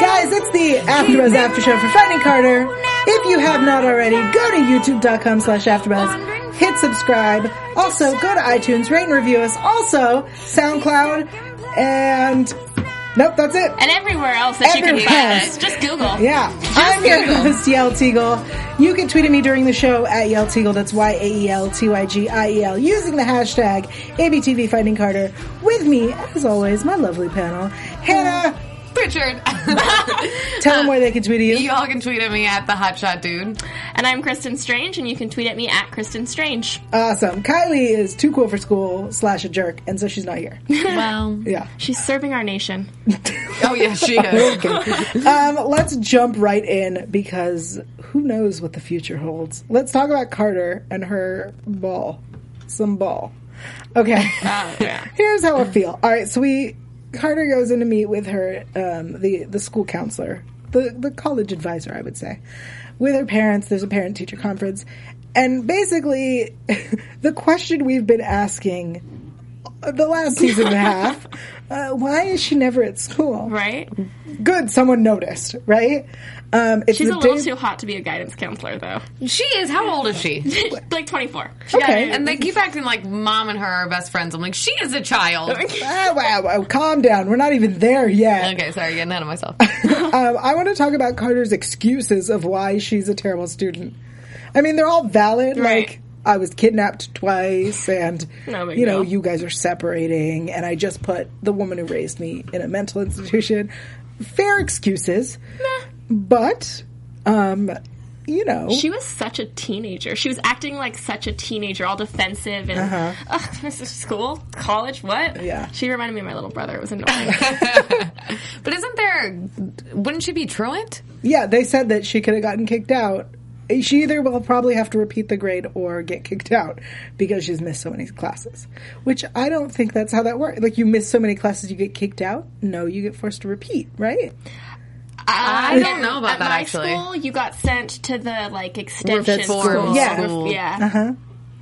Guys, it's the AfterBuzz After Show for Finding Carter. If you have not already, go to youtube.com slash AfterBuzz. Hit subscribe. Also, go to iTunes, rate and review us. Also, SoundCloud, and nope, that's it. And everywhere else that you can find us. Just Google. Yeah, I'm your host, Yael Tygiel. You can tweet at me during the show at Yael Tygiel. That's Y A E L T Y G I E L using the hashtag ABTV Finding Carter. With me, as always, my lovely panel, Hannah. Richard. Tell them where they can tweet at you. you all can tweet at me at the hotshot dude. And I'm Kristen Strange, and you can tweet at me at Kristen Strange. Awesome. Kylie is too cool for school slash a jerk, and so she's not here. Well, Yeah. she's serving our nation. Oh yeah, she is. Um, let's jump right in because who knows what the future holds. Let's talk about Carter and her ball. Some ball. Okay. Oh, yeah. Here's how I feel. All right, so we Carter goes in to meet with her, um, the the school counselor, the the college advisor, I would say, with her parents. There's a parent teacher conference, and basically, the question we've been asking the last season and a half: uh, Why is she never at school? Right? Good, someone noticed, right? Um, it's She's a little day- too hot to be a guidance counselor, though. She is. How old is she? like 24. She Okay. And they keep acting like mom and her are best friends. I'm like, she is a child. Ah, wow, wow, calm down. We're not even there yet. Okay, sorry, getting ahead of myself. Um, I want to talk about Carter's excuses of why she's a terrible student. I mean, they're all valid. Right. Like, I was kidnapped twice, and No you know, deal. you guys are separating, and I just put the woman who raised me in a mental institution. Fair excuses, but um, you know, She was such a teenager. She was acting like such a teenager, all defensive and, ugh, this is school, college, what? Uh-huh. Yeah. She reminded me of my little brother. It was annoying. but isn't there? Wouldn't she be truant? yeah, they said that she could have gotten kicked out. She either will probably have to repeat the grade or get kicked out because she's missed so many classes. Which I don't think that's how that works. Like you miss so many classes, you get kicked out. No, you get forced to repeat, right? I don't know about at that, my actually. School, you got sent to the like extension Reform school. Yeah. school. yeah. My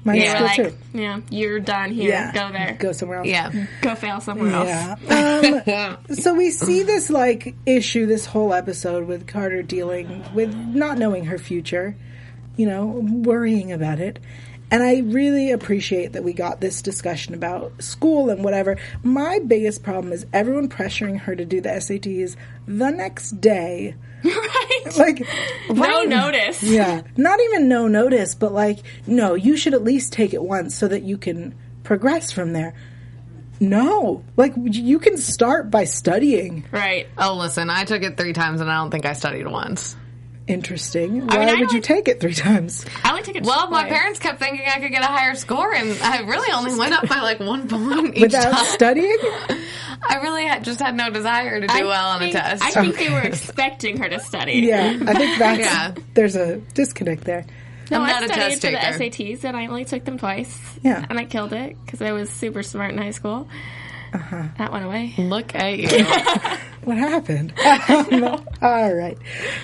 They were school like, too. yeah, you're done here. Yeah, Go there. Go somewhere else. Yeah. Go fail somewhere else. Yeah. Um, so we see this like issue this whole episode with Carter dealing with not knowing her future, you know, worrying about it. And I really appreciate that we got this discussion about school and whatever. My biggest problem is everyone pressuring her to do the SATs the next day. right. Like, no why- notice. Yeah. Not even no notice, but like, no, you should at least take it once so that you can progress from there. No. Like, you can start by studying. Right. Oh, listen, I took it three times and I don't think I studied once. Interesting. I Why mean, I would you take it three times? I only took it Well, my parents kept thinking I could get a higher score, and I really only went up by like one point each time. Without time. studying? I really had, just had no desire to do I well on a test. I think they were expecting her to study. Yeah. I think that's, Yeah. there's a disconnect there. No, I'm I not a studied test for the. SATs, and I only took them twice. Yeah. And I killed it because I was super smart in high school. Uh-huh. That went away. Look at you. What happened? Um, all right.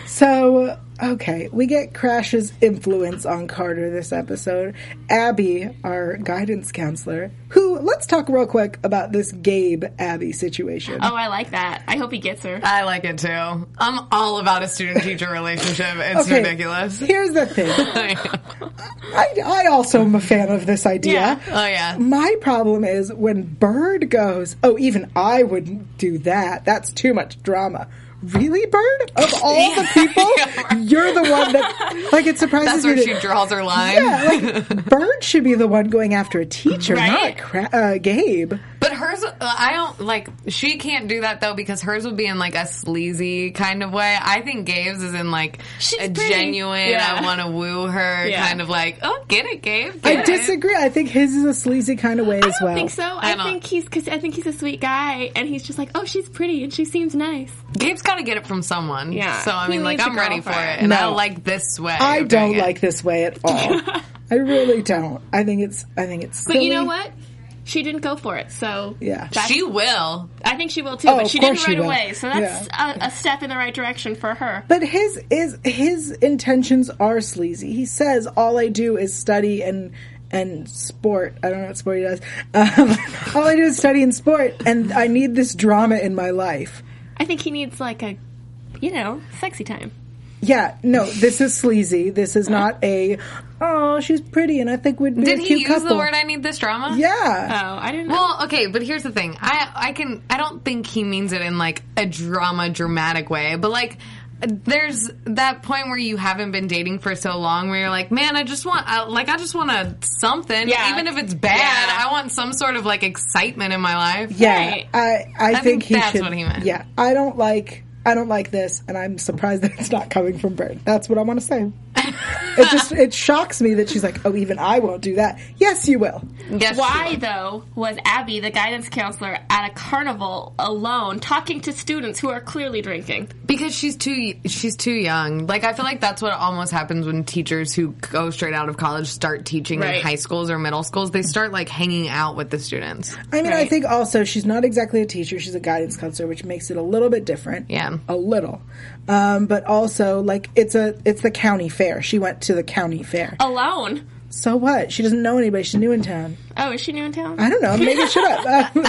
So, okay, we get Crash's influence on Carter this episode. Abby, our guidance counselor, who, let's talk real quick about this Gabe Abby situation. Oh, I like that. I hope he gets her. I like it too. I'm all about a student teacher relationship. It's Okay, ridiculous. Here's the thing. I, I also am a fan of this idea. Yeah. Oh yeah. My problem is when Bird goes, oh, even I wouldn't do that. That's too much drama. Really, Bird? Of all the people, you're the one that, like, it surprises That's where me. she that- draws her line. yeah, like, Bird should be the one going after a teacher, Right. not Cra- uh, Gabe. But hers, I don't like. She can't do that though because hers would be in like a sleazy kind of way. I think Gabe's is in like She's a pretty. genuine. Yeah. I want to woo her Yeah. kind of like. Oh, get it, Gabe. I it." disagree. I think his is a sleazy kind of way I as don't well. think so. I, don't- think he's because I think he's a sweet guy, and he's just like, oh, she's pretty and she seems nice. Gabe's got to get it from someone. Yeah. So I He mean, like needs a I'm ready for it, girlfriend. and I No. like this way. I don't doing it. like this way at all. I really don't. I think it's. I think it's. But you know what? She didn't go for it, so Yeah. She will. I think she will too, Oh, but she didn't right will. away. So that's a, a step in the right direction for her. But his is his intentions are sleazy. He says all I do is study and and sport. I don't know what sport he does. Um, all I do is study and sport, and I need this drama in my life. I think he needs like a, you know, sexy time. Yeah, no, this is sleazy. This is not a. Oh, she's pretty, and I think we'd be Did a he cute use couple. the word "I need this drama"? Yeah, Oh, I didn't know. Well, okay, but here's the thing. I I can I don't think he means it in like a drama dramatic way, but like there's that point where you haven't been dating for so long where you're like, man, I just want I, like I just want a something, Yeah. even if it's bad. Yeah. I want some sort of like excitement in my life. yeah. Right. I I, think, think he that's should. what he meant. Yeah, I don't like. I don't like this, and I'm surprised that it's not coming from Bird. That's what I want to say. it just it shocks me that she's like, oh, even I won't do that. Yes, you will. Yes, Why will. though was Abby, the guidance counselor, at a carnival alone, talking to students who are clearly drinking? Because she's too she's too young. Like I feel like that's what almost happens when teachers who go straight out of college start teaching in high schools or middle schools. They start like hanging out with the students. I mean, I think also she's not exactly a teacher; she's a guidance counselor, which makes it a little bit different. Yeah. A little. Um, but also, like it's a it's the county fair. She went to the county fair. Alone. So what? She doesn't know anybody. She's new in town. Oh, is she new in town? I don't know. Maybe shut up.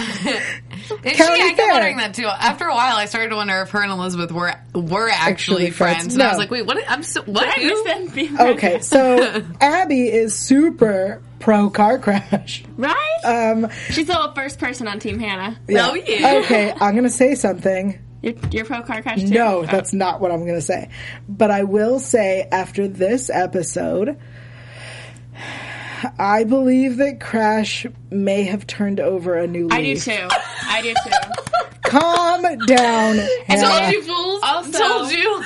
Um, Is County she? I kept wondering that too. After a while, I started to wonder if her and Elizabeth were were actually, Actually friends. friends. And I was No. like, wait, what? I'm so, what? I who? miss them being okay, so Abby is super pro car crash. Right? Um, She's the first person on Team Hannah. Oh yeah. okay, I'm gonna say something. You're, you're pro car crash too? No, Oh. that's not what I'm going to say. But I will say after this episode, I believe that Crash may have turned over a new leaf. I do too. I do too. Calm down. Hannah. Told you fools. Also- told you.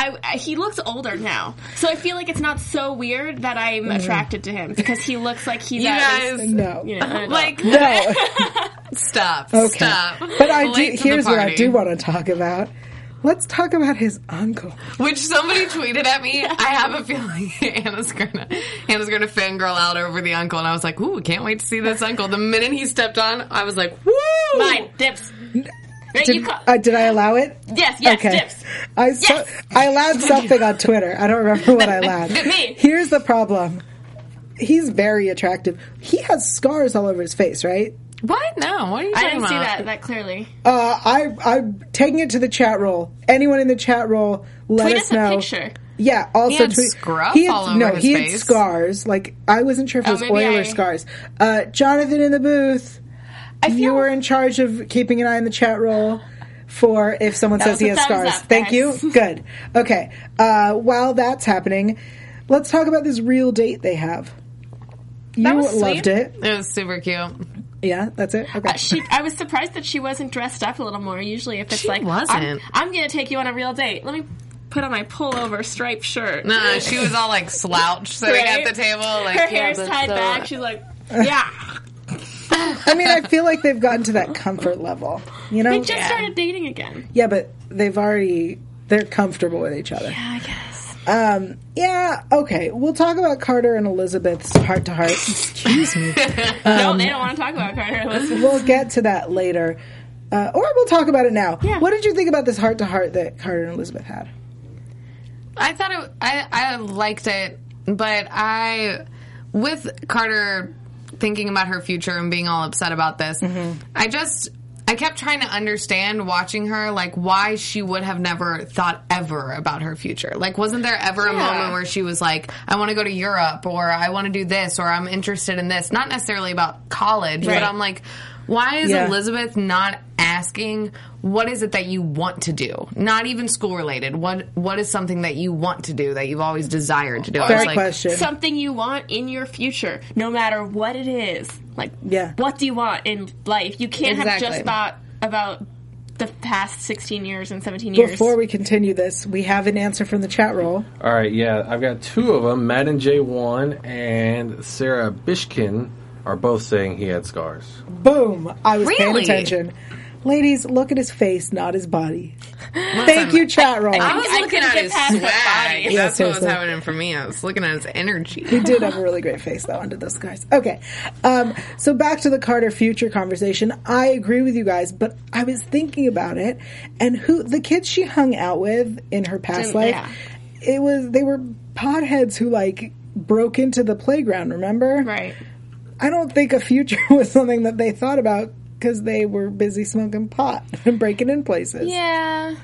I, I, he looks older now, so I feel like it's not so weird that I'm mm-hmm. attracted to him because he looks like he's You at guys, least, No. you know, an adult. like, no. Okay. stop, stop. But I do, Late to here's what I do want to talk about. Let's talk about his uncle. Which somebody tweeted at me. I have a feeling Hannah's gonna Hannah's gonna fangirl out over the uncle, and I was like, "Ooh, can't wait to see this uncle." The minute he stepped on, I was like, "Woo!" mine dips. Right, Did, you call, uh, did I allow it? yes, yes, okay. dips. I saw, Yes. I allowed something on Twitter. I don't remember what I allowed. Me. Here's the problem. He's very attractive. He has scars all over his face, right? What? No. What are you I talking didn't see about? that that clearly. Uh, I I'm taking it to the chat roll. Anyone in the chat roll, let us know. Tweet us us a know. picture. Yeah. Also, had tweet. scruff he had, all over no, his he had scars. Like I wasn't sure if it Oh, was maybe oil or scars. Uh, Jonathan in the booth. I feel You were in charge of keeping an eye on the chat roll for if someone That says he has scars. up, Thank guys. you. Good. Okay. Uh, while that's happening, let's talk about this real date they have. You That was loved sweet. it. It was super cute. Yeah, that's it. Okay. Uh, she, I was surprised that she wasn't dressed up a little more. Usually, if it's She like, wasn't. I'm, I'm going to take you on a real date. Let me put on my pullover striped shirt. No, she was all like slouched sitting Right? at the table. Like Her yeah, hair's that's tied so- back. She's like, yeah. I mean, I feel like they've gotten to that comfort level. You know? They just started dating again. yeah, but they've already they're comfortable with each other. Yeah, I guess. Um, yeah, okay. We'll talk about Carter and Elizabeth's heart to heart. Excuse me. no, they don't want to talk about Carter. Listen. we'll get to that later. Uh, or we'll talk about it now. Yeah. What did you think about this heart to heart that Carter and Elizabeth had? I thought it, I I liked it, but I with Carter thinking about her future and being all upset about this, mm-hmm. I just I kept trying to understand watching her like why she would have never thought ever about her future. Like wasn't there ever a moment where she was like I want to go to Europe or I want to do this or I'm interested in this, not necessarily about college, Right. but I'm like why is Yeah. Elizabeth not asking what is it that you want to do? Not even school related. What what is something that you want to do that you've always desired to do? I Fair was like, question. Something you want in your future, no matter what it is. Like, Yeah. what do you want in life? You can't have just about about the past 16 years and 17 years. Before we continue this, we have an answer from the chat roll. All right, yeah, I've got two of them. Matt and J1 and Sarah Bishkin are both saying he had scars. Boom! I was paying attention. Ladies, look at his face, not his body. Thank you, chat roll. I was I looking couldn't at get his past the swag. body. Yeah, That's what was seriously. happening for me. I was looking at his energy. He did have a really great face though under those scars. Okay, um, so back to the Carter future conversation. I agree with you guys, but I was thinking about it, and who the kids she hung out with in her past Didn't- life, yeah. it was they were potheads who like broke into the playground. Remember? Right. I don't think a future was something that they thought about because they were busy smoking pot and breaking in places. Yeah.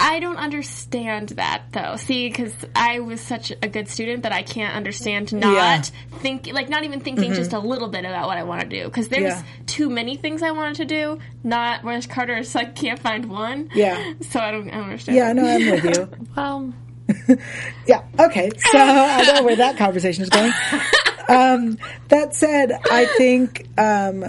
I don't understand that though. See, because I was such a good student that I can't understand not Yeah. Mm-hmm. think, like not even thinking just a little bit about what I want to do. Because there's Yeah. too many things I wanted to do. Not whereas Carter's like can't find one. Yeah. So I don't, I don't understand. Yeah, no, I'm with you. Well, Yeah. Okay. So I don't know where that conversation is going. Um, that said, I think um,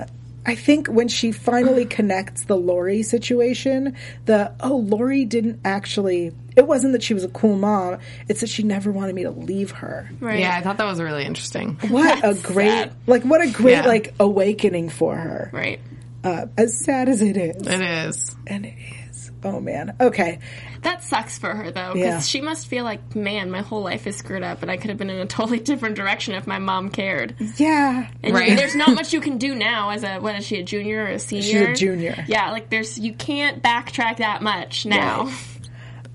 I think when she finally connects the Lori situation, the oh Lori didn't actually. It wasn't that she was a cool mom. It's that she never wanted me to leave her. Right. yeah, I thought that was really interesting. What a great sad. like what a great Yeah. like awakening for her. Right. Uh, as sad as it is, It is. and it is. Oh man. Okay. That sucks for her though, because Yeah. she must feel like, man, my whole life is screwed up, and I could have been in a totally different direction if my mom cared. Yeah. And Right. there's not much you can do now as a what is she a junior or a senior? She's a junior. Yeah, like there's you can't backtrack that much now.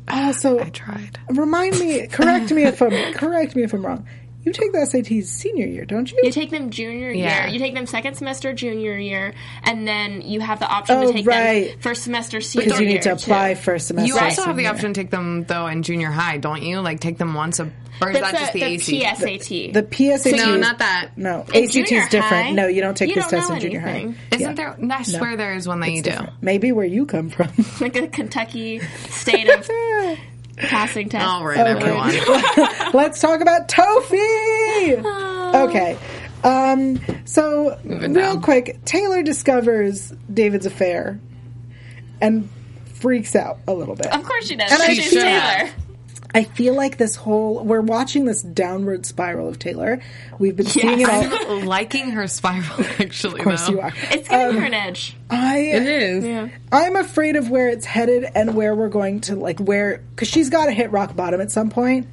Also, uh, I tried. remind me, correct me if I'm correct me if I'm wrong. You take the SATs senior year, don't you? You take them junior Yeah. year. You take them second semester junior year, and then you have the option Oh, to take right. them first semester senior year. Because you need to apply too. for a semester. You also have the option to take them though in junior high, don't you? Like take them once a, or is That's that just the, the, AC? PSAT. The PSAT. no, not that. No, In ACT is different. high, no, you don't take you this don't test in junior anything. high. Isn't there? I swear there is one that you do. Different. Maybe where you come from. like a Kentucky state of passing test. All right, everyone. Let's talk about Tofi. Okay. Um, so, Moving real down. quick, Taylor discovers David's affair and freaks out a little bit. Of course she does. And I She's should Taylor. Have. I feel like this whole we're watching this downward spiral of Taylor. We've been seeing it all. I'm liking her spiral actually. Of course, though. you are. It's giving um, her an edge. I It is. Yeah. I'm afraid of where it's headed and where we're going to like where because she's got to hit rock bottom at some point. point,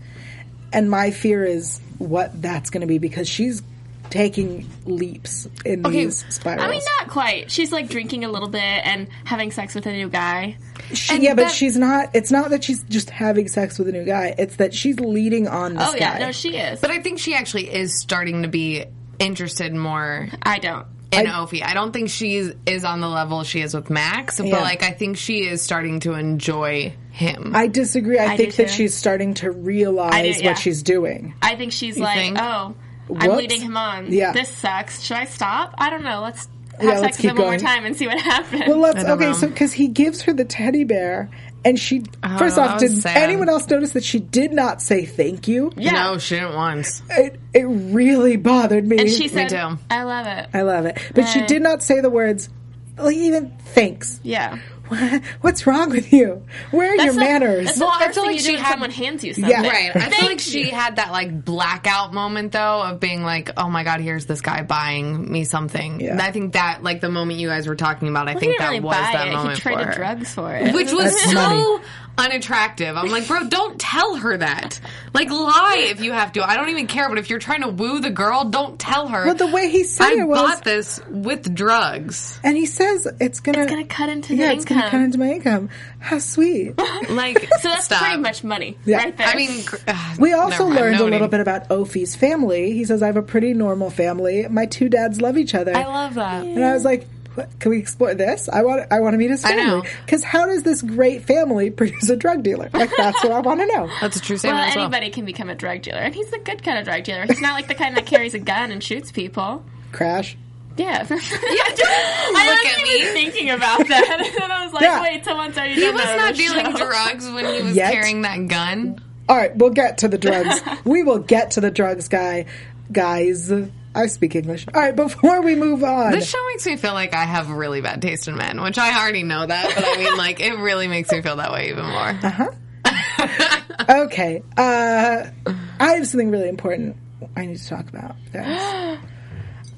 and my fear is what that's going to be because she's taking leaps in Okay, these spirals. I mean, not quite. She's like drinking a little bit and having sex with a new guy. She- and yeah, but that- she's not. It's not that she's just having sex with a new guy. It's that she's leading on this Oh yeah, guy. no, she is. But I think she actually is starting to be interested more I don't. in I- Ophi. I don't think she is, is on the level she is with Max, but Yeah. like I think she is starting to enjoy him. I disagree. I, I think that she's starting to realize do, yeah. what she's doing. I think she's like, think? oh, I'm Whoops. leading him on. Yeah. This sucks. Should I stop? I don't know. Let's have Yeah, sex let's with him keep one more time and see what happens. Well, let's okay. know. So because he gives her the teddy bear, and she oh, first off, was did sad. anyone else notice that she did not say thank you? yeah. No, she didn't once. It it really bothered me. and she said, too. I love it. I love it, but she did not say the words. Like even thanks. yeah. What, what's wrong with you? Where are your That's not- manners? That's Well, the I first feel thing like you she do when had- someone hands you something. Yeah. Right. I feel like she had that like blackout moment though of being like, "Oh my god, here's this guy buying me something." Yeah. And I think that like the moment you guys were talking about, I He think that really was buy that it. moment He for traded her. drugs for it. Which was That's so money. unattractive. I'm like, bro, don't tell her that. Like, lie if you have to. I don't even care. But if you're trying to woo the girl, don't tell her. But the way he said I it was, bought this with drugs. and he says it's gonna, it's gonna cut into yeah, the it's income. gonna into my income. How sweet. Like, so that's stop. pretty much money Yeah. right there. I mean, gr- ugh, We also never learned a little bit about Ophi's family. He says, I have a pretty normal family. My two dads love each other. I love that. and I was like, what, can we explore this? I want I want to meet his family. Because how does this great family produce a drug dealer? Like, that's what I want to know. That's a true well, statement as well. anybody can become a drug dealer, and he's the good kind of drug dealer. He's not like the kind that carries a gun and shoots people. Crash. Yeah. yeah. I Look wasn't at even me. thinking about that. And then I was like, Yeah. wait, someone's already He done was not dealing show. drugs when he was Yet. carrying that gun. All right, we'll get to the drugs. we will get to the drugs guy, guys. I speak English. All right, before we move on, This show makes me feel like I have really bad taste in men, which I already know that, but I mean, like, it really makes me feel that way even more. Uh huh. okay, uh, I have something really important I need to talk about, guys.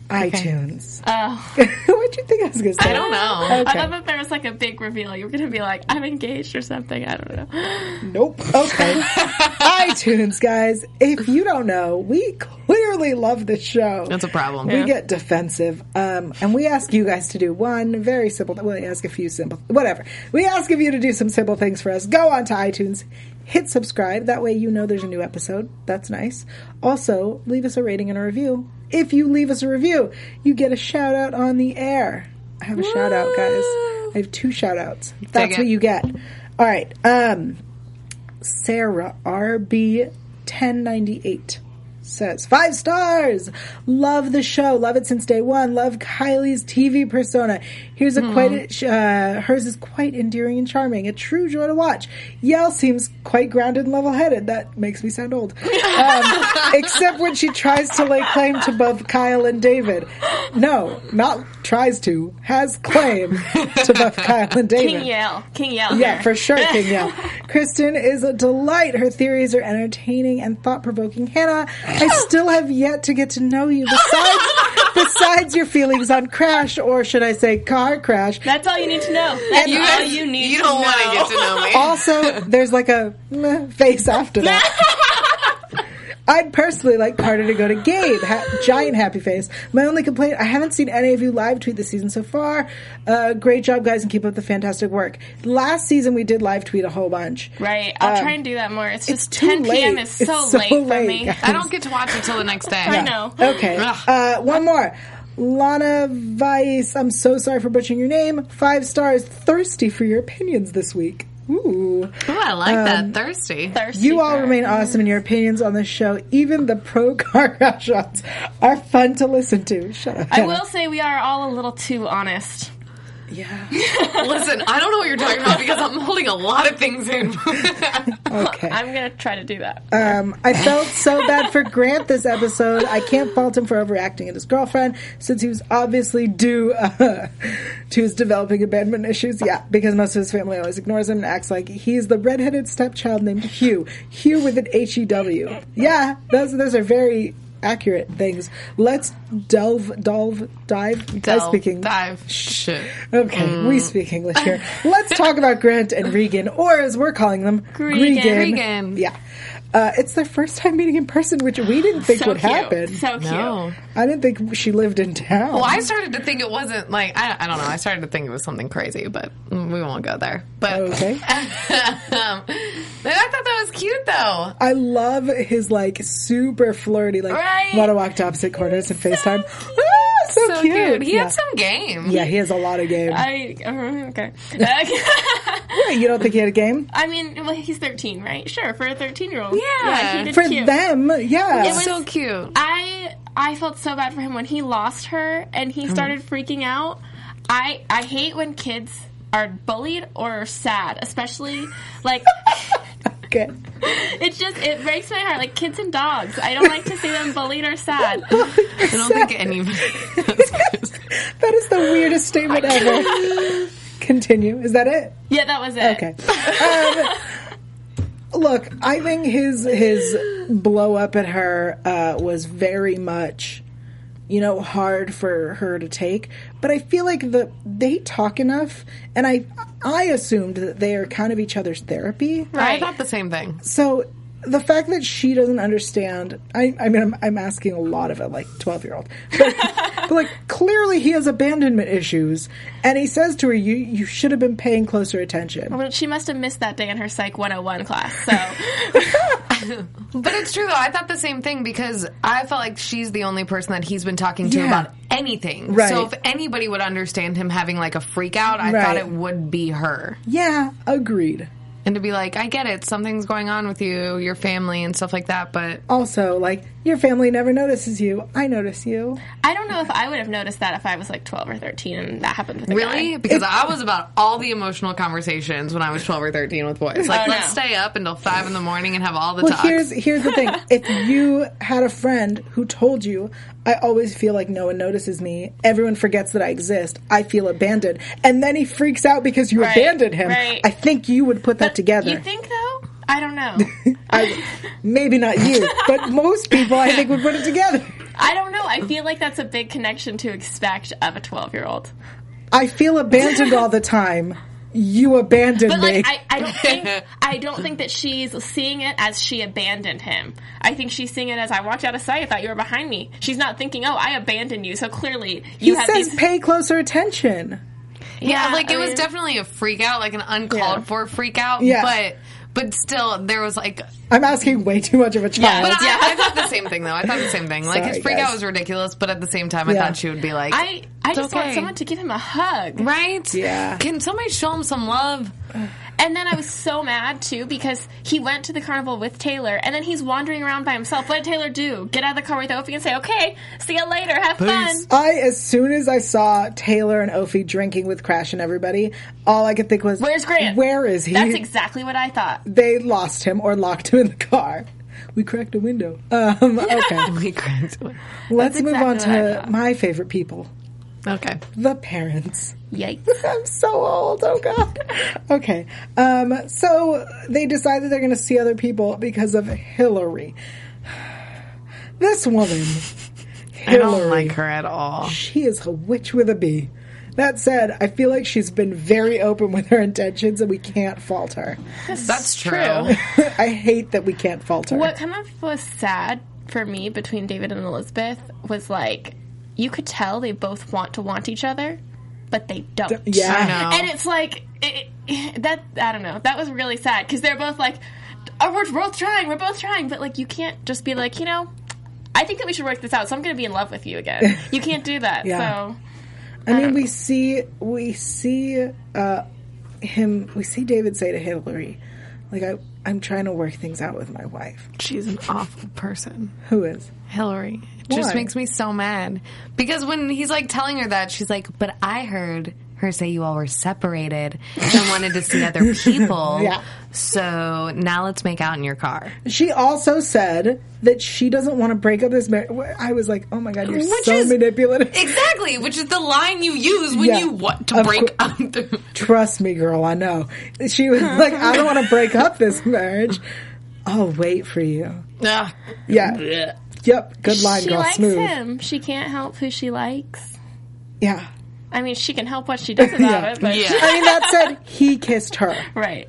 iTunes. Oh. What'd you think I was going to say? I don't know. I Okay. thought that there was like a big reveal. You were going to be like, I'm engaged or something. I don't know. Nope. Okay. iTunes, guys. If you don't know, we clearly love this show. That's a problem. We get defensive, um, and we ask you guys to do one very simple. Well, we ask a few simple, whatever. We ask of you to do some simple things for us. Go on to iTunes, hit subscribe. That way, you know there's a new episode. That's nice. Also, leave us a rating and a review. If you leave us a review, you get a shout out on the air. I have a shout out, guys. I have two shout outs. That's what you get. All right. Um, Sarah RB ten ninety eight says five stars. Love the show. Love it since day one. Love Kylie's TV persona. Here's a quite uh, hers is quite endearing and charming. A true joy to watch. Yael seems quite grounded and level headed. That makes me sound old. Um, except when she tries to lay claim to both Kyle and David. No, not tries to. Has claim to both Kyle and David. King Yael. King Yael. Yeah, for sure, King Yael. Kristen is a delight. Her theories are entertaining and thought provoking. Hannah, I still have yet to get to know you besides besides your feelings on Crash, or should I say car crash. That's all you need to know. That's You, all you need you to don't know. want to get to know me. Also, there's like a meh face after that. I'd personally like Carter to go to Gabe. Ha- giant happy face. My only complaint: I haven't seen any of you live tweet this season so far. Uh, great job, guys, and keep up the fantastic work. Last season we did live tweet a whole bunch. Right. I'll Um, try and do that more. It's just too 10 p.m. late. is so, It's so late for late, me. guys. I don't get to watch it till the next day. I know. Okay. Uh, one more. Lana Weiss, I'm so sorry for butchering your name. Five stars. Thirsty for your opinions this week. Ooh. Ooh, I like that. Um, thirsty. Thirsty You all for- remain awesome in your opinions on this show. Even the pro car crash shots are fun to listen to. Shut up. I will say we are all a little too honest. Yeah. Listen, I don't know what you're talking about because I'm holding a lot of things in. Okay. I'm going to try to do that. Um, I felt so bad for Grant this episode. I can't fault him for overacting at his girlfriend since he was obviously due uh, to his developing abandonment issues. Yeah, because most of his family always ignores him and acts like he's the redheaded stepchild named Hugh. Hugh with an H E W. Yeah, those those are very accurate things. Let's delve, delve, dive. I Delve, speak English. dive. Shit. Okay, we speak English here. Let's talk about Grant and Regan, or as we're calling them, Regan. Regan. Yeah. Uh, it's their first time meeting in person, which we didn't think so would cute. happen. So cute. No. I didn't think she lived in town. Well, I started to think it wasn't like I, I don't know. I started to think it was something crazy, but we won't go there. But Okay. um, I thought that was cute though. I love his like super flirty, like Right. want to walk to opposite corners and FaceTime. Ah, so, So cute. cute. He yeah. had some game. yeah, he has a lot of game. I, uh, okay. Wait, you don't think he had a game? I mean, well, he's 13, right? Sure, for a 13 year old. Yeah. he did For cute. them, yeah. It was- so cute. I I felt so bad for him when he lost her and he started freaking out. I I hate when kids are bullied or sad, especially like okay. it's just it breaks my heart. Like kids and dogs, I don't like to see them bullied or sad. I don't think anybody. That is the weirdest statement ever. Continue. Is that it? Yeah, that was it. Okay. Um, look, I think his his blow up at her uh, was very much, you know, hard for her to take. But I feel like the they talk enough, and I I assumed that they are kind of each other's therapy. Right. I thought the same thing. So the fact that she doesn't understand, I, I mean, I'm, I'm asking a lot of a like 12 year old, but, but like clearly he has abandonment issues, and he says to her, "You you should have been paying closer attention." Well, she must have missed that day in her Psych 101 class. So But it's true though. I thought the same thing because I felt like she's the only person that he's been talking to Yeah. about anything. Right. So if anybody would understand him having like a freak out, I Right. thought it would be her. Yeah, agreed. And to be like, I get it, something's going on with you, your family, and stuff like that. But Also, like Your family never notices you. I notice you. I don't know if I would have noticed that if I was like 12 or 13 and that happened with a Really? guy. Because I was about all the emotional conversations when I was 12 or 13 with boys. Like, Oh, let's no. stay up until 5 in the morning and have all the Well, talks. here's here's the thing. if you had a friend who told you, "I always feel like no one notices me. Everyone forgets that I exist. I feel abandoned," and then he freaks out because you Right, abandoned him, right. I think you would put that together. You think though? I don't know. I, maybe not you, but most people I think would put it together. I don't know. I feel like that's a big connection to expect of a 12 year old. I feel abandoned all the time. You abandoned But me. like, I, I don't think I don't think that she's seeing it as she abandoned him. I think she's seeing it as I walked out of sight. I thought you were behind me. She's not thinking, oh, I abandoned you. So clearly, he you have says these. pay closer attention. yeah, like I it was mean- definitely a freak out, like an uncalled Yeah. for freak out. Yeah. But but still, there was like. I'm asking way too much of a child. But I, I thought the same thing though. I thought the same thing. Like Sorry, his freak guys. out was ridiculous, but at the same time, I Yeah. thought she would be like, I I just want someone to give him a hug. right? Yeah. Can somebody show him some love? And then I was so mad too because he went to the carnival with Taylor and then he's wandering around by himself. What did Taylor do? Get out of the car with Opie and say, "Okay, see you later. Have fun." I, as soon as I saw Taylor and Ophi drinking with Crash and everybody, all I could think was, Where's Grant? Where is he? That's exactly what I thought. they lost him or locked him in the car. We cracked a window. Um, okay, We cracked. let's move exactly on to my favorite people, Okay. the parents. Yikes. I'm so old. Oh god. Okay. Um, so they decide that they're going to see other people because of Hillary. This woman, I don't like her at all. she is a witch with a bee. That said, I feel like she's been very open with her intentions, and we can't fault her. That's true. I hate that we can't fault her. What kind of was sad for me between David and Elizabeth was like you could tell they both want to want each other, but they don't. Yeah. I know. And it's like it, it- that. I don't know. That was really sad because they're both like, "Oh, we're both trying. We're both trying." But like, you can't just be like, you know, I think that we should work this out. So I'm going to be in love with you again. You can't do that. Yeah. So I mean, we see we see uh, him. We see David say to Hillary, "Like I, I'm trying to work things out with my wife." She's an awful person. Who is? Hillary. Just Why? makes me so mad. Because when he's like telling her that, she's like, But I heard her say you all were separated and wanted to see other people. Yeah. So now let's make out in your car. She also said that she doesn't want to break up this marriage. I was like, "Oh my god, you're Which so is- manipulative." Exactly, which is the line you use when Yeah. you want to break cour- up. the- Trust me, girl. I know. She was like, "I don't want to break up this marriage. I'll wait for you." Ugh. Yeah. Yep. Good line, she girl. likes Smooth. him. She can't help who she likes. Yeah. I mean, she can help what she does about Yeah. it, but Yeah. I mean, that said, he kissed her. right.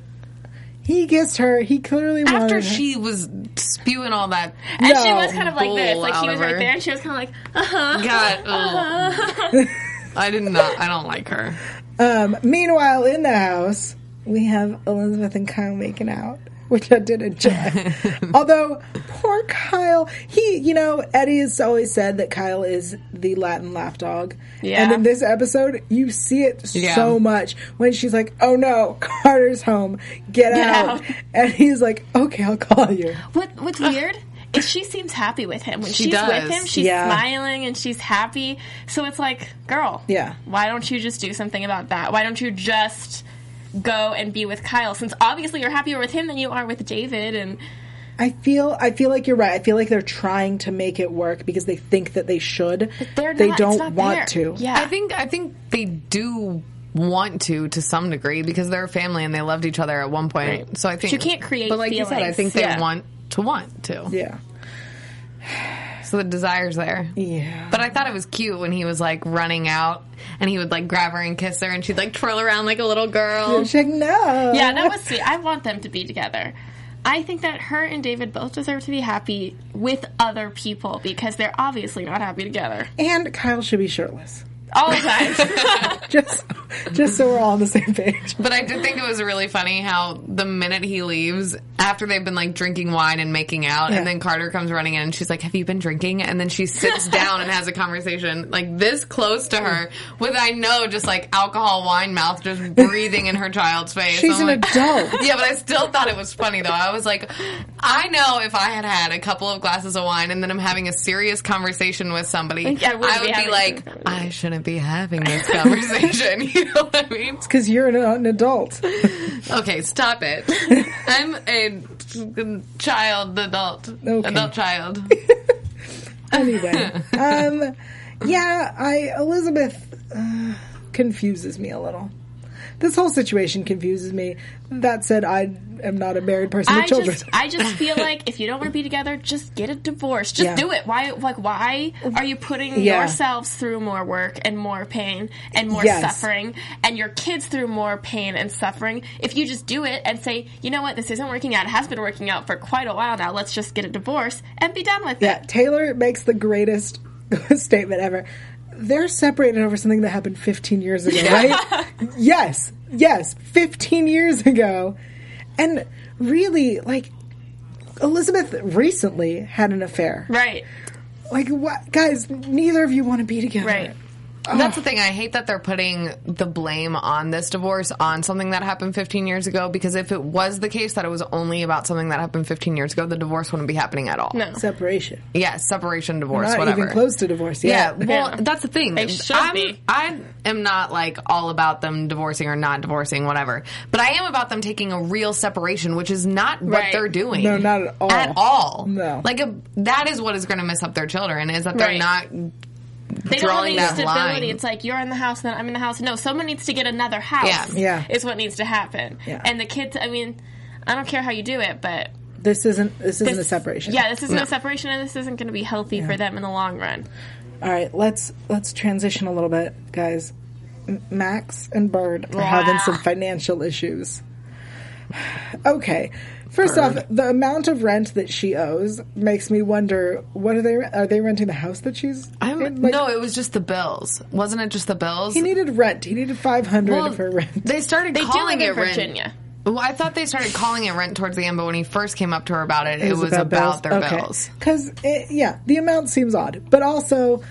He kissed her. He clearly wanted After her. she was spewing all that. And she was kind of like this, like out he was right there, and she was kind of like, uh huh. God, ugh. I did not. I don't like her. Um, meanwhile, in the house, we have Elizabeth and Kyle making out, which I did enjoy. Although, poor Kyle, he, you know, Eddie has always said that Kyle is the Latin lapdog. Yeah. And in this episode, you see it Yeah. so much when she's like, oh no, Carter's home, get, Get out. out. And he's like, okay, I'll call you. What What's weird is she seems happy with him when She she's does. with him. She's Yeah. smiling and she's happy. So it's like, girl, Yeah. Why don't you just do something about that? Why don't you just go and be with Kyle? Since obviously you're happier with him than you are with David, and I feel, I feel like you're right. I feel like they're trying to make it work because they think that they should. they're they don't it's not want there. to. Yeah, I think I think they do want to to some degree because they're a family and they loved each other at one point. Right. So I think you can't create But like you said, I think they Yeah. want to want to. Yeah. So the desire's there. Yeah. But I thought it was cute when he was like running out and he would like grab her and kiss her and she'd like twirl around like a little girl. She's like, no. Yeah, that was sweet. I want them to be together. I think that her and David both deserve to be happy with other people because they're obviously not happy together. And Kyle should be shirtless. All the time. Just, just so we're all on the same page. But I did think it was really funny how the minute he leaves, after they've been like drinking wine and making out, Yeah. and then Carter comes running in and she's like, Have you been drinking? And then she sits down and has a conversation like this close to her with, I know, just like alcohol wine mouth just breathing in her child's face. She's I'm an like, adult. Yeah, but I still thought it was funny though. I was like, I know if I had had a couple of glasses of wine and then I'm having a serious conversation with somebody, Yeah, I wouldn't be be like, I shouldn't be having this conversation. you know what I mean? It's Because you're an, an adult. Okay, stop it. I'm a child, adult, Okay. adult child. anyway, um, yeah, I Elizabeth uh, confuses me a little. This whole situation confuses me. That said, I am not a married person with I children. just, I just feel like if you don't want to be together, just get a divorce. Just Yeah. do it. Why, like, why are you putting Yeah. yourselves through more work and more pain and more Yes. suffering, and your kids through more pain and suffering? If you just do it and say, you know what, this isn't working out. It has been working out for quite a while now. Let's just get a divorce and be done with yeah, it. Yeah, Taylor makes the greatest statement ever. They're separated over something that happened 15 years ago, right? yes, yes, 15 years ago. And really, like, Elizabeth recently had an affair. Right. Like, what? Guys, neither of you want to be together. Right. That's the thing. I hate that they're putting the blame on this divorce on something that happened 15 years ago because if it was the case that it was only about something that happened 15 years ago, the divorce wouldn't be happening at all. No. Separation. Yeah, separation, divorce, Not whatever. even close to divorce Yeah, well, Yeah. that's the thing. They should I'm, be. I am not like all about them divorcing or not divorcing, whatever. But I am about them taking a real separation, which is not what they're doing. No, not at all. At all. No. Like a, that is what is going to mess up their children. Is that they're Right. not. They don't have any that stability. line. It's like you're in the house, then I'm in the house. No, someone needs to get another house. Yeah. Yeah. is what needs to happen. Yeah. And the kids, I mean, I don't care how you do it, but This isn't this isn't this- a separation. Yeah, this isn't No. a separation, and this isn't going to be healthy for them in the long run. All right, let's let's transition a little bit, guys. M- Max and Bird are having some financial issues. Okay. First off, the amount of rent that she owes makes me wonder what are they are they renting the house that she's I'm, in? Like, no, it was just the bills. Wasn't it just the bills? he needed rent. He needed 500 Well, for rent. They started They calling it in rent. Well, I thought they started calling it rent towards the end, but when he first came up to her about it, it, was, about, bills? their Okay. bills. Cuz yeah, the amount seems odd. But also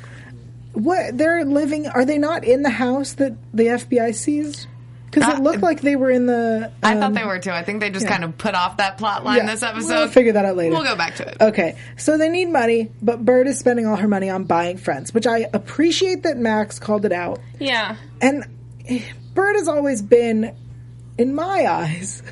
what they're living are they not in the house that the FBI seized? Cuz Uh, it looked like they were in the I um, thought they were too. I think they just yeah. kind of put off that plot line Yeah, this episode. We'll figure that out later. We'll go back to it. Okay, so they need money, but Bird is spending all her money on buying friends, which I appreciate that Max called it out. Yeah. And Bird has always been, in my eyes,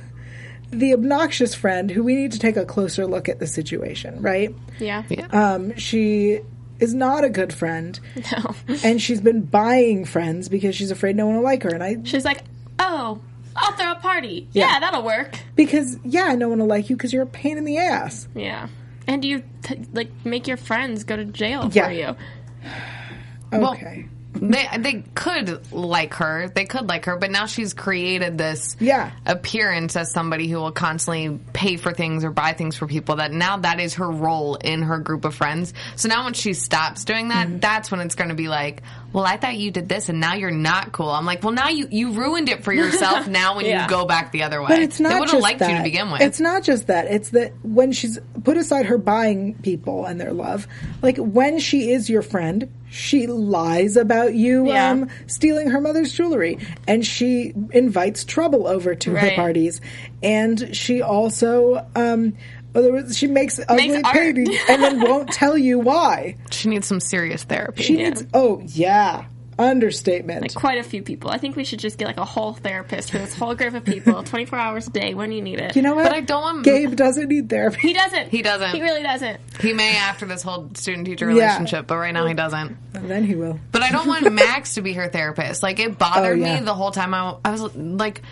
the obnoxious friend who we need to take a closer look at the situation, right? Yeah. Yeah. Um, she is not a good friend, No. and she's been buying friends because she's afraid no one will like her. And I, She's like, oh, I'll throw a party. Yeah. Yeah, that'll work. because yeah, no one will like you because you're a pain in the ass. Yeah. And you t- like make your friends go to jail Yeah. for you. Okay. they they could like her. They could like her, but now she's created this Yeah. appearance as somebody who will constantly pay for things or buy things for people. That now that is her role in her group of friends. So now when she stops doing that, Mm-hmm. that's when it's going to be like, well, I thought you did this, and now you're not cool. I'm like, well, now you you ruined it for yourself. now when Yeah. you go back the other way, But it's not they would have just liked that. you to begin with. It's not just that. It's that when she's put aside her buying people and their love, like when she is your friend, she lies about you Yeah. um, stealing her mother's jewelry, and she invites trouble over to her parties, and she also. Um, other words, she makes ugly art. paintings and then won't tell you why. she needs some serious therapy. She needs. Oh yeah, understatement. Quite a few people. I think we should just get like a whole therapist for this whole group of people, 24 hours a day when you need it. you know what? But I don't want- Gabe doesn't need therapy. he doesn't. He doesn't. He really doesn't. he may after this whole student teacher Yeah. relationship, but right now he doesn't. then he will. But I don't want Max to be her therapist. Like it bothered Oh, yeah. me the whole time. I, I was like,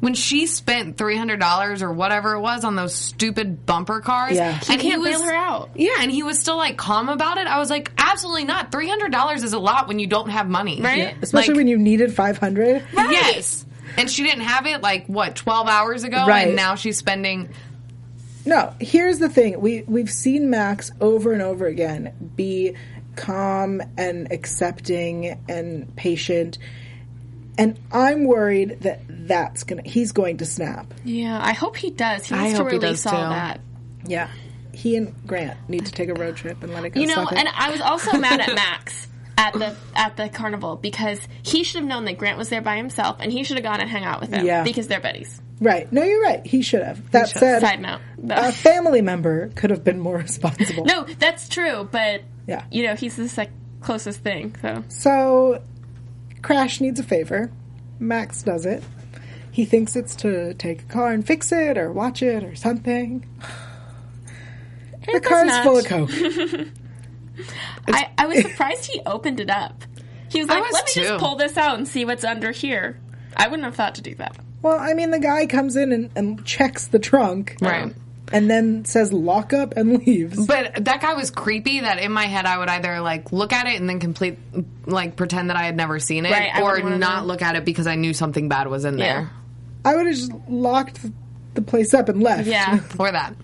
when she spent three hundred dollars or whatever it was on those stupid bumper cars, Yeah. He and can't he was bail her out. Yeah, and he was still like calm about it. I was like, absolutely not. Three hundred dollars is a lot when you don't have money, Right? Especially Like- when you needed five hundred. Right. Yes. And she didn't have it like what twelve hours ago, Right. and now she's spending. No, here's the thing. We we've seen Max over and over again be calm and accepting and patient. And I'm worried that that's gonna he's going to snap. Yeah, I hope he does. He I to hope he release does, all too. that. Yeah, he and Grant need to take a road trip and let it go. You know, suck it. and I was also mad at Max at the at the carnival because he should have known that Grant was there by himself and he should have gone and hung out with him Yeah. because they're buddies. right? No, you're right. He should have. That said, Side note. a family member could have been more responsible. no, that's true, but Yeah. you know, he's the sec- closest thing. So So, Crash needs a favor. Max does it. He thinks it's to take a car and fix it or watch it or something. The It does car's not. full of coke. I, I was surprised he opened it up. He was like, was "Let me too. just pull this out and see what's under here." I wouldn't have thought to do that. well, I mean, the guy comes in and, and checks the trunk. Right. And then says lock up and leaves. But that guy was creepy. That in my head, I would either like look at it and then complete, like pretend that I had never seen it, Right, or wouldn't wanna not know. look at it because I knew something bad was in there, I would have just locked the place up and left. Yeah, or that.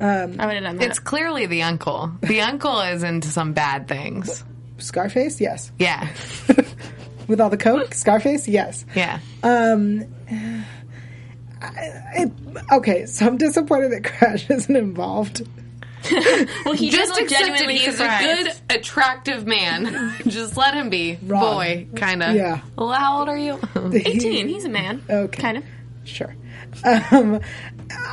I would have done that. It's clearly the uncle. The uncle is into some bad things. Scarface? Yes. Yeah, With all the coke? Scarface? Yes. yeah. Um, it, okay, so I'm disappointed that Crash isn't involved. well, he Just does look accept genuinely He's a good, attractive man. Just let him be. Wrong. Boy, kind of. Yeah. Well, how old are you? 18. He's a man. Okay. Kind of. Sure. Um,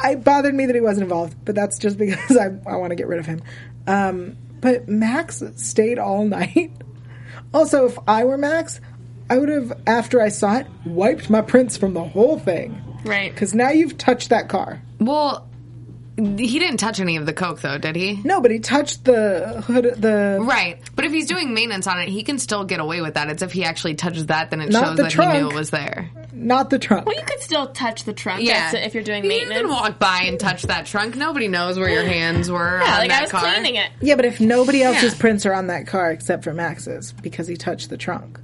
it bothered me that he wasn't involved, but that's just because I, I want to get rid of him. Um, but Max stayed all night. Also, if I were Max, I would have, after I saw it, wiped my prints from the whole thing. Right. Because now you've touched that car. well, he didn't touch any of the coke, though, did he? No, but he touched the hood, the Right, but if he's doing maintenance on it, he can still get away with that. It's if he actually touches that, then it Not shows the that he knew trunk. it was there. not the trunk. Well, you could still touch the trunk. Yeah, that's- if you're doing maintenance, you can walk by and touch that trunk. Nobody knows where your hands were yeah, on like that I was car. cleaning it. Yeah, but if nobody else's Yeah. prints are on that car except for Max's because he touched the trunk,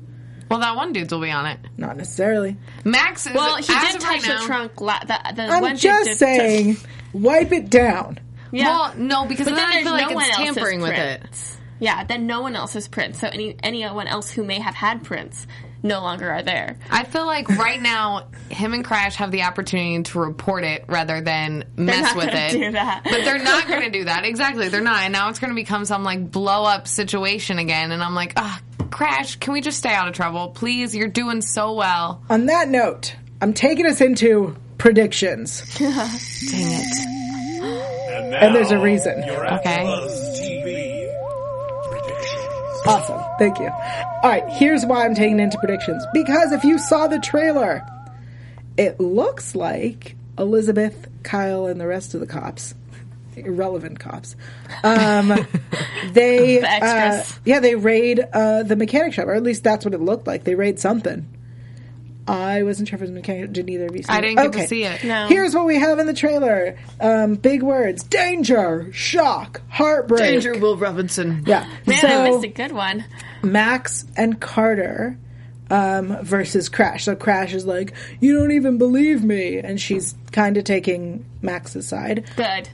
Well, that one dude's will be on it. not necessarily. Max is. Well, he did touch right the now- trunk. La- the, the I'm one just did saying, touch- wipe it down. yeah. Well, no, because but then, then I there's feel no one it's tampering with it. Yeah, then no one else's prints. So any anyone else who may have had prints no longer are there. I feel like right now, him and Crash have the opportunity to report it rather than mess not with it. do that. But they're not going to do that. Exactly, they're not. And now it's going to become some like blow up situation again. And I'm like, ah, Crash, can we just stay out of trouble, please? You're doing so well. On that note, I'm taking us into predictions. Dang it. And there's a reason. Okay. Awesome. Thank you. All right, here's why I'm taking into predictions. Because if you saw the trailer, it looks like Elizabeth, Kyle, and the rest of the cops, irrelevant cops, um, they, The uh, yeah, they raid uh, the mechanic shop, or at least that's what it looked like. They raid something. I wasn't sure if it was mechanic. Did either of you see I didn't get Okay. to see it. No. Here's what we have in the trailer. Um, big words: danger, shock, heartbreak. Danger, Will Robinson. Yeah. Man, so I missed a good one. Max and Carter um, versus Crash. So Crash is like, "You don't even believe me," and she's kind of taking Max's side. Good.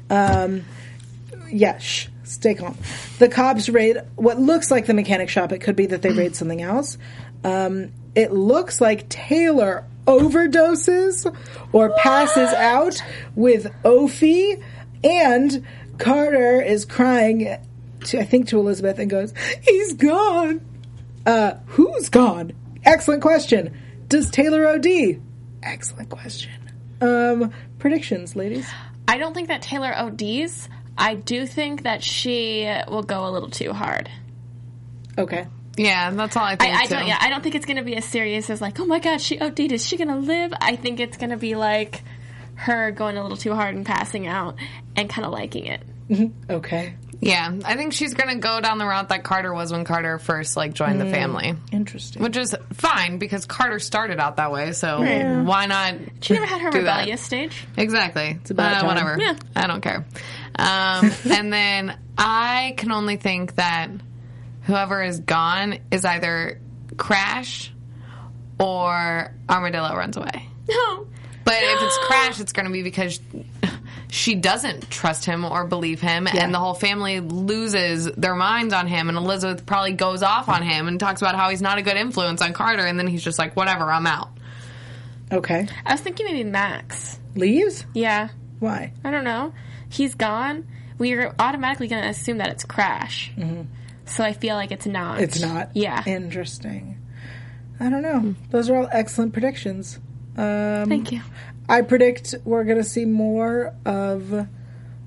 Yeah, shh, stay calm. The cops raid what looks like the mechanic shop. It could be that they raid something else. Um, it looks like Taylor overdoses or passes out with Ophi, and Carter is crying. To, I think to Elizabeth and goes, "He's gone." Uh, who's gone? Excellent question. Does Taylor OD? Excellent question. Um, predictions, ladies. I don't think that Taylor ODs. I do think that she will go a little too hard. Okay. Yeah, that's all I I, think. I too. don't. Yeah, I don't think it's going to be as serious as like, oh my god, she OD'd. Is she going to live? I think it's going to be like her going a little too hard and passing out and kind of liking it. Okay. Yeah, I think she's going to go down the route that Carter was when Carter first like joined the family. Interesting. Which is fine because Carter started out that way, so why not? She never had her do that? rebellious stage. Exactly. It's about time. whatever. Yeah. I don't care. Um, and then I can only think that whoever is gone is either Crash or Armadillo runs away. No. But if it's Crash, it's going to be because she doesn't trust him or believe him, Yeah. and the whole family loses their minds on him. And Elizabeth probably goes off on him and talks about how he's not a good influence on Carter, and then he's just like, "Whatever, I'm out." Okay. I was thinking maybe Max. Leaves? Yeah, Why? I don't know. He's gone. We're automatically going to assume that it's Crash. So I feel like it's not. Mm-hmm. It's not. Yeah. Interesting. I don't know. Those are all excellent predictions. Um, Thank you. I predict we're going to see more of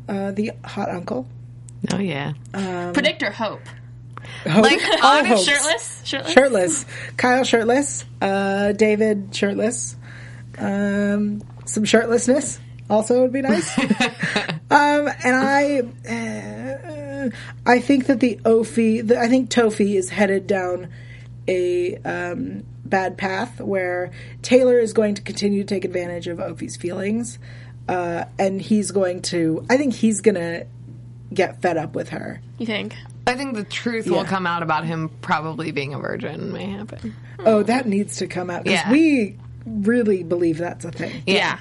uh, the hot uncle. Oh yeah, Predict or hope. Hope, Like, all honest hopes. Shirtless? Shirtless? Shirtless. Kyle shirtless. Uh, David shirtless. Um, some shirtlessness also would be nice. um, and I, uh, I think that the Ophi, the, I think Tofi is headed down a um, bad path where Taylor is going to continue to take advantage of Ophi's feelings, uh, and he's going to. I think he's gonna get fed up with her. You think? I think the truth Yeah. will come out about him probably being a virgin. May happen. Oh, that needs to come out because Yeah. we really believe that's a thing. Yeah,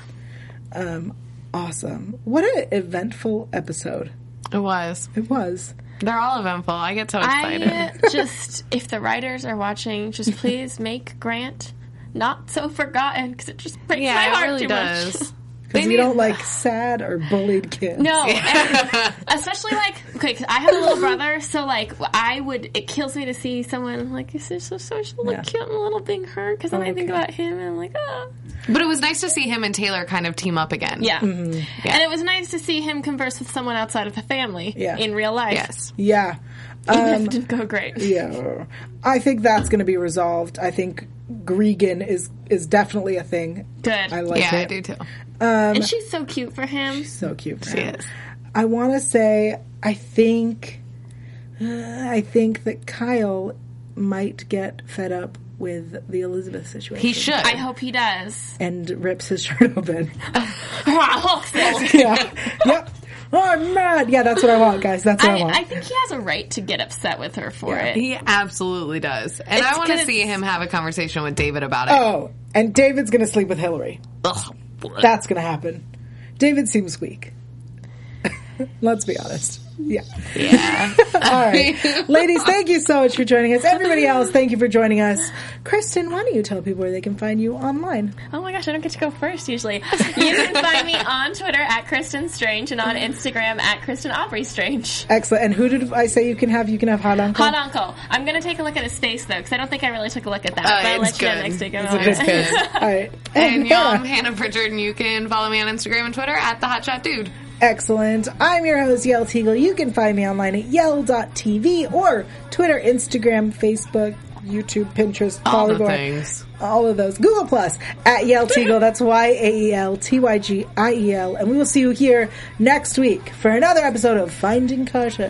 Awesome. What an eventful episode it was. it was. They're all eventful. I get so excited. I just, if the writers are watching, just please make Grant not so forgotten because it just breaks my yeah, heart it really too does. much. Because you don't like sad or bullied kids. No, and especially like okay, 'cause I have a little brother, so like I would. It kills me to see someone like is so so social, Yeah. like cute and a little being hurt because then I think Okay. about him and I'm like, oh, But it was nice to see him and Taylor kind of team up again. yeah. Mm-hmm. And it was nice to see him converse with someone outside of the family Yeah. in real life. Yes. Yeah. it didn't go great. Yeah. I think that's going to be resolved. I think Gregan is is definitely a thing. Good. I like Yeah, it. I do too. and she's so cute for him. She's So cute. She is. I want to say I think uh, I think that Kyle might get fed up with the Elizabeth situation. He should. I hope he does. and rips his shirt open. I, yeah. Yep. Oh, I'm mad. Yeah, that's what I want, guys. That's what I, want. I think he has a right to get upset with her for it. He absolutely does. And It's I want to see him have a conversation with David about it. oh, and David's going to sleep with Hillary. Ugh. That's going to happen. David seems weak. Let's be honest. Yeah. Yeah. All right. Ladies, thank you so much for joining us. Everybody else, thank you for joining us. Kristen, why don't you tell people where they can find you online? Oh my gosh, I don't get to go first usually. You can find me on Twitter at Kristen Strange and on Instagram at Kristen Aubrey Strange. Excellent. And who did I say you can have? You can have Hot Uncle? Hot Uncle. I'm gonna take a look at his face though, because I don't think I really took a look at that. Oh, but I'll it's let you know good. next week. It's about a it. good. All right. And y'all, I'm Hannah. Hannah Pritchard, and you can follow me on Instagram and Twitter at the Hotshot Dude. Excellent. I'm your host, Yael Tygiel. You can find me online at yael.tv or Twitter, Instagram, Facebook, YouTube, Pinterest, All the things. all of those. Google Plus at Yael Tygiel. That's Y A E L T Y G I E L. And we will see you here next week for another episode of Finding Carter.